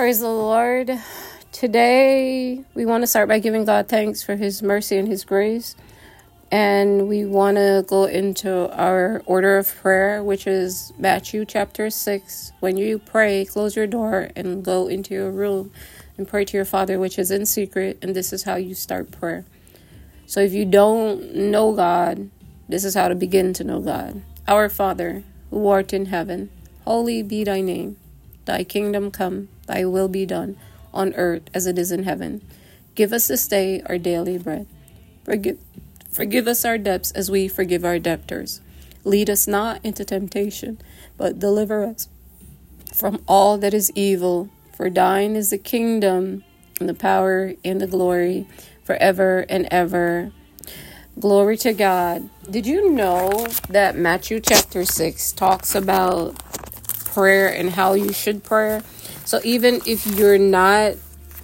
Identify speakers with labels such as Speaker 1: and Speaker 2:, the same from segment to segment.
Speaker 1: Praise the Lord. Today, we want to start by giving God thanks for His mercy and His grace. And we want to go into our order of prayer, which is Matthew chapter 6. When you pray, close your door and go into your room and pray to your Father, which is in secret. And this is how you start prayer. So if you don't know God, this is how to begin to know God. Our Father, who art in heaven, holy be thy name. Thy kingdom come, thy will be done, on earth as it is in heaven. Give us this day our daily bread. Forgive, forgive us our debts as we forgive our debtors. Lead us not into temptation, but deliver us from all that is evil. For thine is the kingdom, and the power, and the glory, forever and ever. Glory to God. Did you know that Matthew chapter 6 talks about prayer and how you should pray. So even if you're not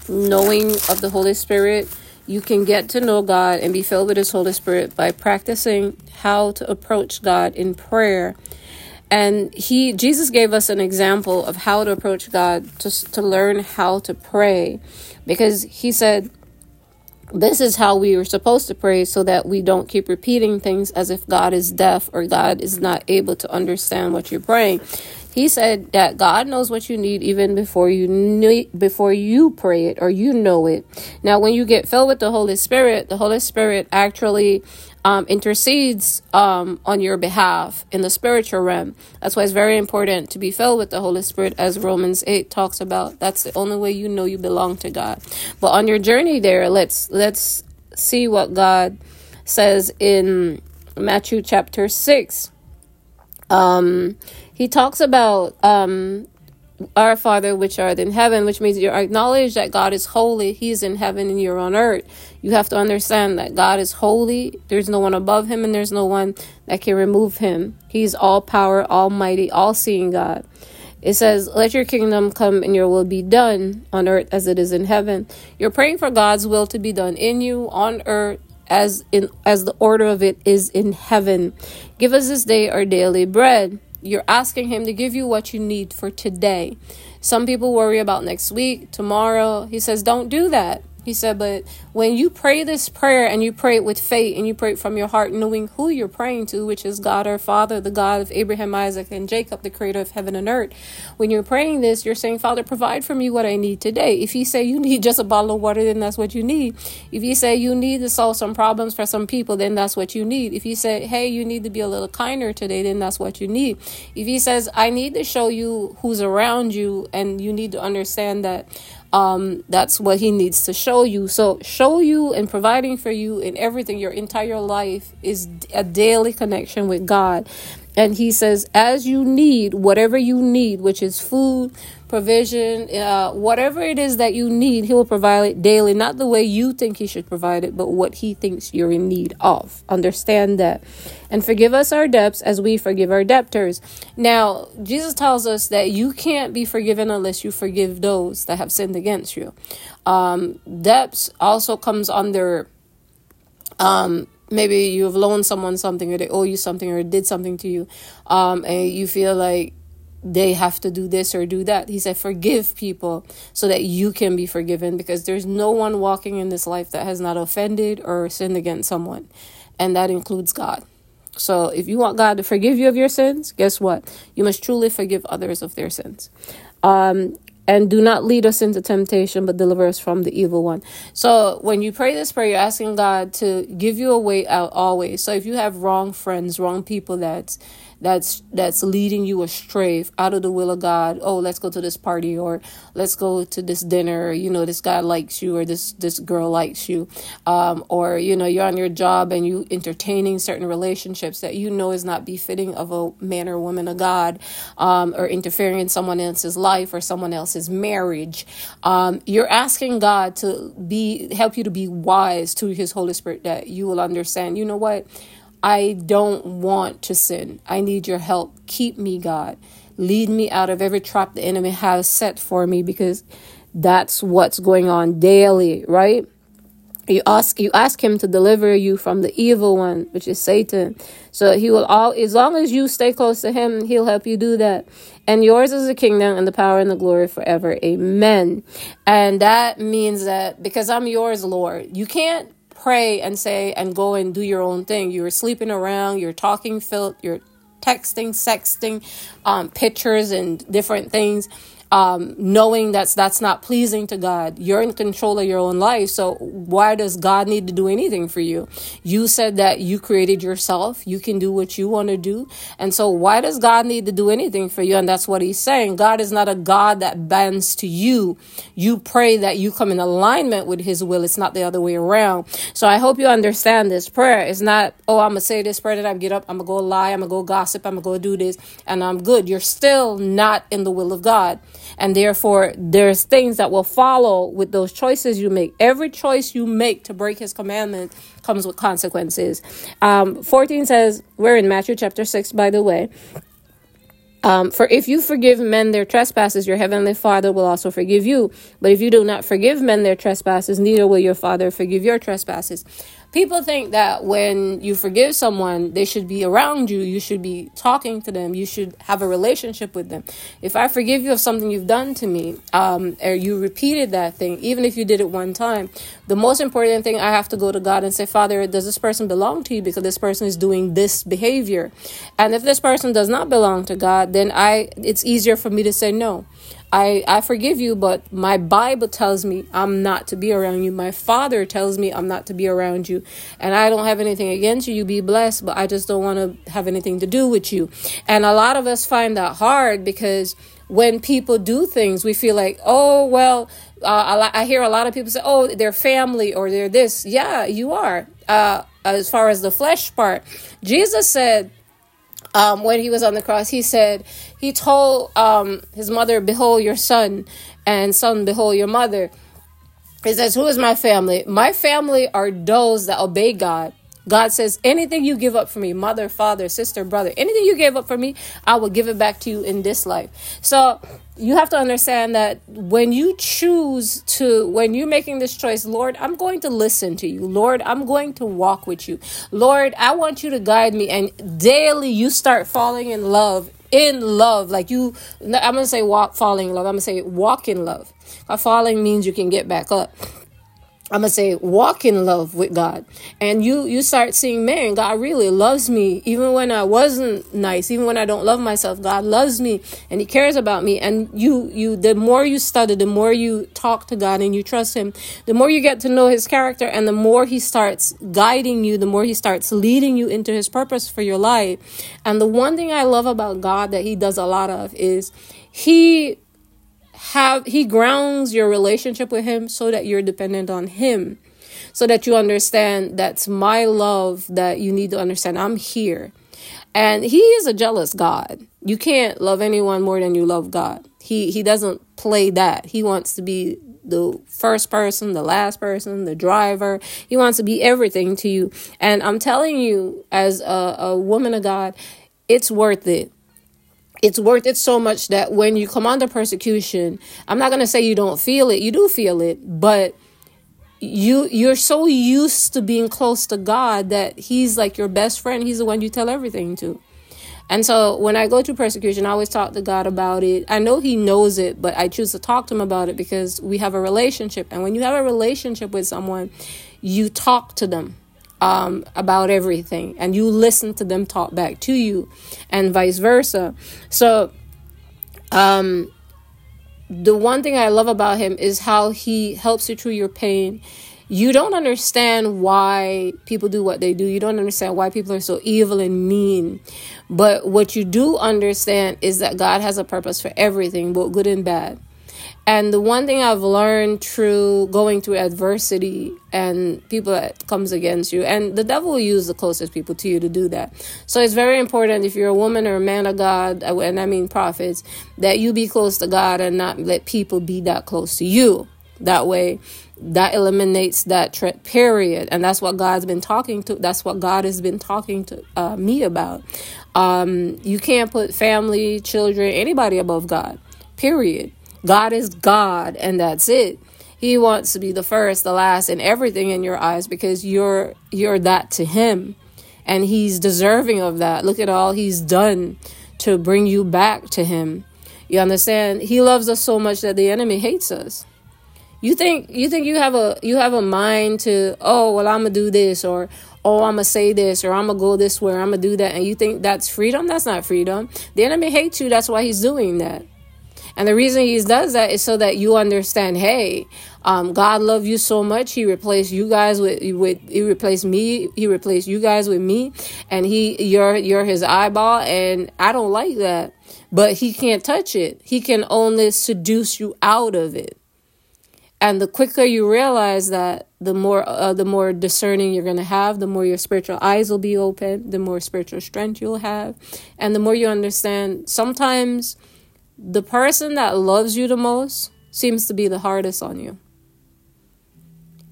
Speaker 1: knowing of the Holy Spirit, you can get to know God and be filled with His Holy Spirit by practicing how to approach God in prayer. And he Jesus gave us an example of how to approach God to to learn how to pray because he said this is how we are supposed to pray so that we don't keep repeating things as if God is deaf or God is not able to understand what you're praying. He said that God knows what you need even before you need, before you pray it or you know it. Now, when you get filled with the Holy Spirit, the Holy Spirit actually um, intercedes um, on your behalf in the spiritual realm. That's why it's very important to be filled with the Holy Spirit, as Romans eight talks about. That's the only way you know you belong to God. But on your journey there, let's let's see what God says in Matthew chapter six. Um, he talks about um, our Father which art in heaven, which means you acknowledge that God is holy. He's in heaven and you're on earth. You have to understand that God is holy. There's no one above him and there's no one that can remove him. He's all power, almighty, all seeing God. It says, Let your kingdom come and your will be done on earth as it is in heaven. You're praying for God's will to be done in you on earth as in as the order of it is in heaven. Give us this day our daily bread. You're asking Him to give you what you need for today. Some people worry about next week, tomorrow. He says, don't do that. He said, but when you pray this prayer and you pray it with faith and you pray it from your heart, knowing who you're praying to, which is God our Father, the God of Abraham, Isaac, and Jacob, the creator of heaven and earth. When you're praying this, you're saying, Father, provide for me what I need today. If you say you need just a bottle of water, then that's what you need. If you say you need to solve some problems for some people, then that's what you need. If you say, hey, you need to be a little kinder today, then that's what you need. If he says, I need to show you who's around you and you need to understand that um, that's what he needs to show you. So, show you and providing for you in everything, your entire life is a daily connection with God. And he says, as you need, whatever you need, which is food, provision, uh, whatever it is that you need, he will provide it daily, not the way you think he should provide it, but what he thinks you're in need of. Understand that. And forgive us our debts as we forgive our debtors. Now, Jesus tells us that you can't be forgiven unless you forgive those that have sinned against you. Um, debts also comes under um, maybe you've loaned someone something or they owe you something or did something to you um, and you feel like they have to do this or do that. He said, Forgive people so that you can be forgiven because there's no one walking in this life that has not offended or sinned against someone, and that includes God. So if you want God to forgive you of your sins, guess what? You must truly forgive others of their sins. Um, and do not lead us into temptation, but deliver us from the evil one. So when you pray this prayer, you're asking God to give you a way out always. So if you have wrong friends, wrong people that's that's that's leading you astray out of the will of God. Oh, let's go to this party or let's go to this dinner. You know, this guy likes you or this this girl likes you, um, or you know, you're on your job and you entertaining certain relationships that you know is not befitting of a man or woman of God, um, or interfering in someone else's life or someone else's marriage. Um, you're asking God to be help you to be wise to His Holy Spirit that you will understand. You know what? I don't want to sin. I need your help. Keep me, God. Lead me out of every trap the enemy has set for me because that's what's going on daily, right? You ask you ask him to deliver you from the evil one, which is Satan. So he will all as long as you stay close to him, he'll help you do that. And yours is the kingdom and the power and the glory forever. Amen. And that means that because I'm yours, Lord, you can't pray and say and go and do your own thing. You're sleeping around, you're talking filth, you're texting, sexting, um, pictures and different things um, knowing that's that's not pleasing to God. You're in control of your own life. So why does God need to do anything for you? You said that you created yourself. You can do what you want to do. And so why does God need to do anything for you? And that's what he's saying. God is not a God that bends to you. You pray that you come in alignment with his will. It's not the other way around. So I hope you understand this prayer. It's not, oh, I'm to say this prayer that I get up. I'm to go lie. I'm to go gossip. I'm to go do this and I'm good. You're still not in the will of God. And therefore, there's things that will follow with those choices you make. Every choice you make to break his commandment comes with consequences. Um, 14 says, we're in Matthew chapter 6, by the way. Um, for if you forgive men their trespasses, your heavenly Father will also forgive you. But if you do not forgive men their trespasses, neither will your Father forgive your trespasses people think that when you forgive someone, they should be around you. You should be talking to them. You should have a relationship with them. If I forgive you of something you've done to me, um, or you repeated that thing, even if you did it one time, the most important thing I have to go to God and say, Father, does this person belong to you? Because this person is doing this behavior. And if this person does not belong to God, then I, it's easier for me to say no. I, I forgive you, but my Bible tells me I'm not to be around you. My father tells me I'm not to be around you. And I don't have anything against you. You be blessed, but I just don't want to have anything to do with you. And a lot of us find that hard because when people do things, we feel like, oh, well, uh, I hear a lot of people say, oh, they're family or they're this. Yeah, you are. Uh, as far as the flesh part, Jesus said, um, when he was on the cross, he said, he told um, his mother, Behold your son, and son, behold your mother. He says, Who is my family? My family are those that obey God. God says, Anything you give up for me, mother, father, sister, brother, anything you gave up for me, I will give it back to you in this life. So you have to understand that when you choose to, when you're making this choice, Lord, I'm going to listen to you. Lord, I'm going to walk with you. Lord, I want you to guide me. And daily you start falling in love in love like you i'm gonna say walk falling in love i'm gonna say walk in love falling means you can get back up I'm gonna say walk in love with God, and you you start seeing, man, God really loves me, even when I wasn't nice, even when I don't love myself. God loves me, and He cares about me. And you you the more you study, the more you talk to God and you trust Him, the more you get to know His character, and the more He starts guiding you, the more He starts leading you into His purpose for your life. And the one thing I love about God that He does a lot of is He have he grounds your relationship with him so that you're dependent on him. So that you understand that's my love that you need to understand. I'm here. And he is a jealous god. You can't love anyone more than you love god. He he doesn't play that. He wants to be the first person, the last person, the driver. He wants to be everything to you. And I'm telling you, as a, a woman of God, it's worth it it's worth it so much that when you come under persecution, I'm not going to say you don't feel it. You do feel it, but you you're so used to being close to God that he's like your best friend. He's the one you tell everything to. And so when I go through persecution, I always talk to God about it. I know He knows it, but I choose to talk to Him about it because we have a relationship. And when you have a relationship with someone, you talk to them um, about everything. And you listen to them talk back to you and vice versa. So um, the one thing i love about him is how he helps you through your pain. You don't understand why people do what they do. You don't understand why people are so evil and mean. But what you do understand is that god has a purpose for everything both good and bad and the one thing I've learned through going through adversity and people that comes against you, and the devil will use the closest people to you to do that. So it's very important if you're a woman or a man of God, and I mean prophets, that you be close to God and not let people be that close to you. That way, that eliminates that threat period and that's what god's been talking to that's what god has been talking to uh, me about um, you can't put family children anybody above god period God is God and that's it. He wants to be the first, the last, and everything in your eyes because you're you're that to him. And he's deserving of that. Look at all he's done to bring you back to him. You understand? He loves us so much that the enemy hates us. You think you think you have a you have a mind to oh well I'm gonna do this or oh I'm gonna say this or I'm gonna go this way or I'm gonna do that and you think that's freedom? That's not freedom. The enemy hates you. That's why he's doing that. And the reason he does that is so that you understand, hey, um, God loved you so much, he replaced you guys with with he replaced me, he replaced you guys with me, and he you're you're his eyeball, and I don't like that. But he can't touch it. He can only seduce you out of it. And the quicker you realize that, the more uh, the more discerning you're going to have, the more your spiritual eyes will be open, the more spiritual strength you'll have, and the more you understand sometimes the person that loves you the most seems to be the hardest on you.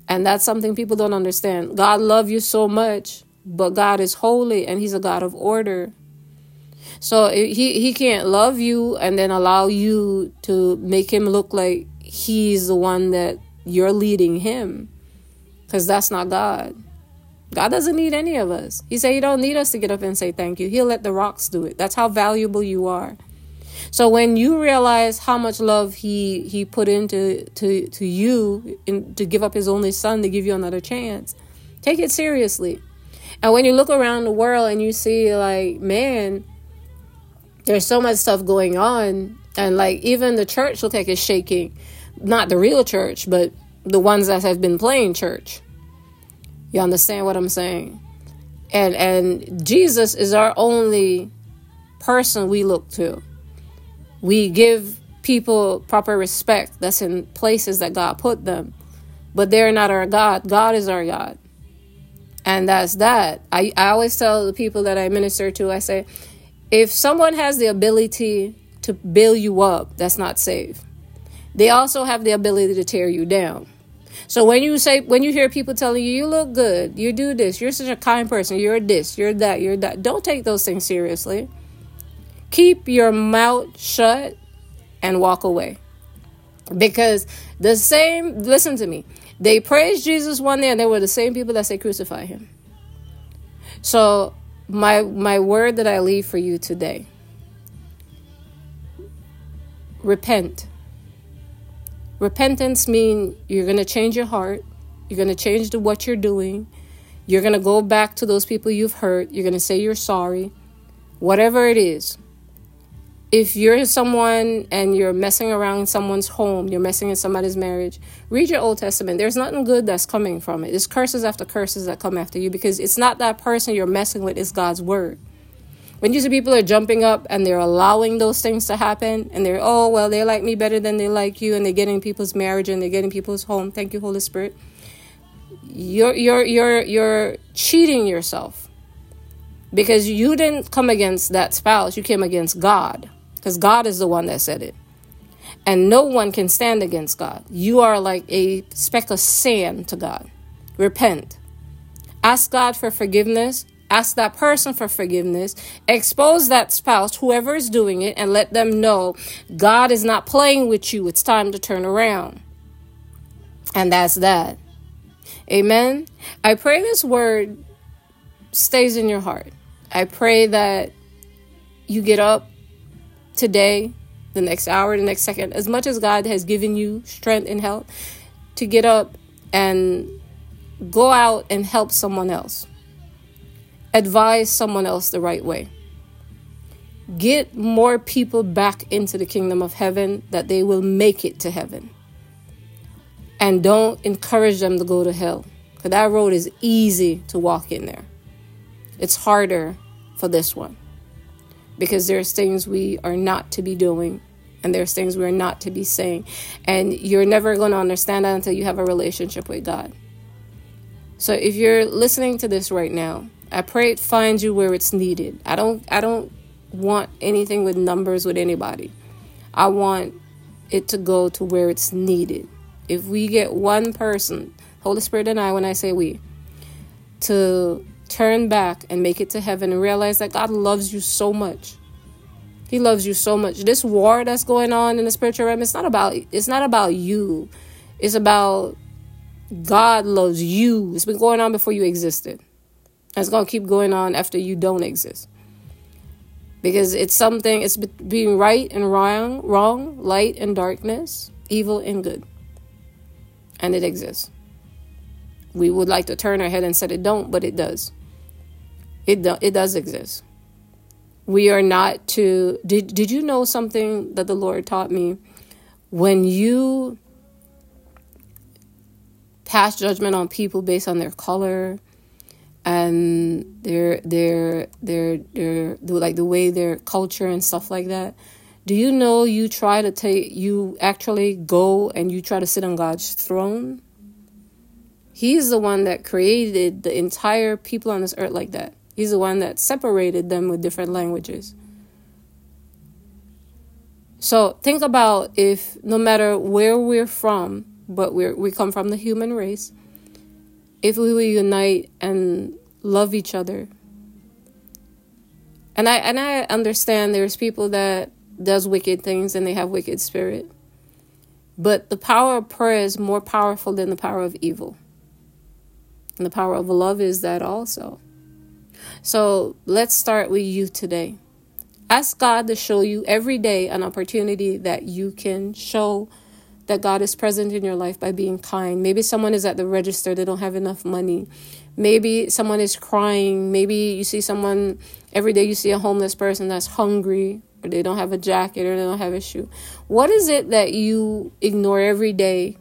Speaker 1: And that's something people don't understand. God loves you so much, but God is holy and He's a God of order. So he, he can't love you and then allow you to make Him look like He's the one that you're leading Him. Because that's not God. God doesn't need any of us. He said He don't need us to get up and say thank you. He'll let the rocks do it. That's how valuable you are. So when you realize how much love he he put into to to you in, to give up his only son to give you another chance, take it seriously. And when you look around the world and you see like, man, there's so much stuff going on and like even the church look like it's shaking. Not the real church, but the ones that have been playing church. You understand what I'm saying? And and Jesus is our only person we look to we give people proper respect that's in places that God put them, but they're not our God. God is our God. And that's that. I, I always tell the people that I minister to, I say, if someone has the ability to build you up, that's not safe. They also have the ability to tear you down. So when you say when you hear people telling you you look good, you do this, you're such a kind person, you're this, you're that, you're that, don't take those things seriously. Keep your mouth shut and walk away. Because the same, listen to me, they praised Jesus one day and they were the same people that say crucify him. So, my my word that I leave for you today repent. Repentance means you're going to change your heart. You're going to change the, what you're doing. You're going to go back to those people you've hurt. You're going to say you're sorry. Whatever it is if you're someone and you're messing around in someone's home, you're messing in somebody's marriage, read your Old Testament. There's nothing good that's coming from it. It's curses after curses that come after you because it's not that person you're messing with, it's God's word. When you see people are jumping up and they're allowing those things to happen and they're, oh, well, they like me better than they like you and they're getting people's marriage and they're getting people's home. Thank you, Holy Spirit. You're, you're, you're, you're cheating yourself because you didn't come against that spouse, you came against God because God is the one that said it. And no one can stand against God. You are like a speck of sand to God. Repent. Ask God for forgiveness. Ask that person for forgiveness. Expose that spouse, whoever is doing it, and let them know God is not playing with you. It's time to turn around. And that's that. Amen. I pray this word stays in your heart. I pray that you get up today, the next hour, the next second, as much as God has given you strength and health to get up and go out and help someone else. Advise someone else the right way. Get more people back into the kingdom of heaven that they will make it to heaven. And don't encourage them to go to hell. Because that road is easy to walk in there. It's harder for this one because there's things we are not to be doing and there's things we're not to be saying. And you're never going to understand that until you have a relationship with God. So if you're listening to this right now, I pray it finds you where it's needed. I don't I don't want anything with numbers with anybody. I want it to go to where it's needed. If we get one person, Holy Spirit and I when I say we, to turn back and make it to heaven and realize that God loves you so much. He loves you so much. This war that's going on in the spiritual realm, it's not about it's not about you. It's about God loves you. It's been going on before you existed. And it's going to keep going on after you don't exist. because it's something it's being right and wrong wrong light and darkness evil and good and it exists we would like to turn our head and say it don't but it does it, do, it does exist. We are not to did, did you know something that the lord taught me? When you pass judgment on people based on their color and their their their their like the way their culture and stuff like that do you know you try to take you actually go and you try to sit on God's throne? He's the one that created the entire people on this earth like that he's the one that separated them with different languages so think about if no matter where we're from but we we come from the human race if we will unite and love each other. And I and I understand there's people that does wicked things and they have wicked spirit. But the power of prayer is more powerful than the power of evil. And the power of love is that also. So let's start with you today. Ask God to show you every day an opportunity that you can show that God is present in your life by being kind. Maybe someone is at the register, they don't have enough money. Maybe someone is crying. Maybe you see someone every day, you see a homeless person that's hungry, or they don't have a jacket, or they don't have a shoe. What is it that you ignore every day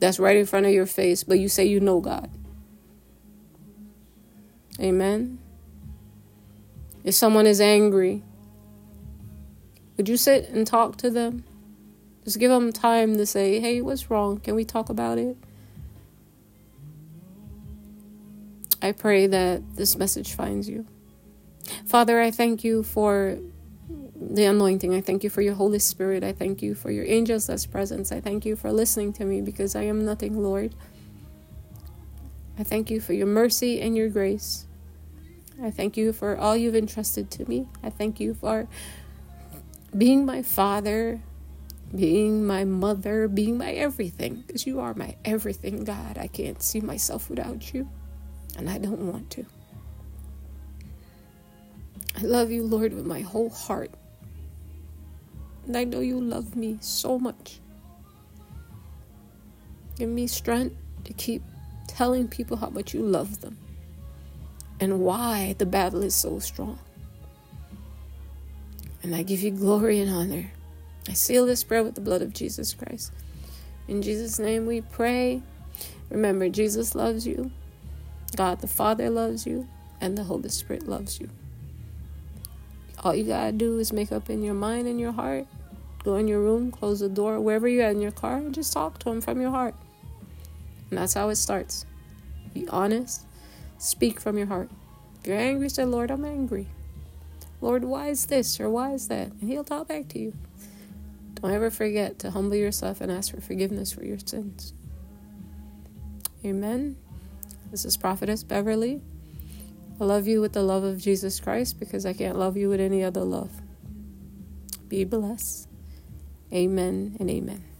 Speaker 1: that's right in front of your face, but you say you know God? Amen. If someone is angry, would you sit and talk to them? Just give them time to say, hey, what's wrong? Can we talk about it? I pray that this message finds you. Father, I thank you for the anointing. I thank you for your Holy Spirit. I thank you for your angels that's presence. I thank you for listening to me because I am nothing, Lord. I thank you for your mercy and your grace. I thank you for all you've entrusted to me. I thank you for being my father, being my mother, being my everything, because you are my everything, God. I can't see myself without you, and I don't want to. I love you, Lord, with my whole heart. And I know you love me so much. Give me strength to keep telling people how much you love them and why the battle is so strong. And I give you glory and honor. I seal this prayer with the blood of Jesus Christ. In Jesus' name we pray. Remember, Jesus loves you, God the Father loves you, and the Holy Spirit loves you. All you gotta do is make up in your mind and your heart. Go in your room, close the door, wherever you're at in your car, just talk to Him from your heart. And that's how it starts. Be honest, speak from your heart. If you're angry, say, Lord, I'm angry. Lord, why is this or why is that? And He'll talk back to you. Don't ever forget to humble yourself and ask for forgiveness for your sins. Amen. This is Prophetess Beverly. I love you with the love of Jesus Christ because I can't love you with any other love. Be blessed. Amen and amen.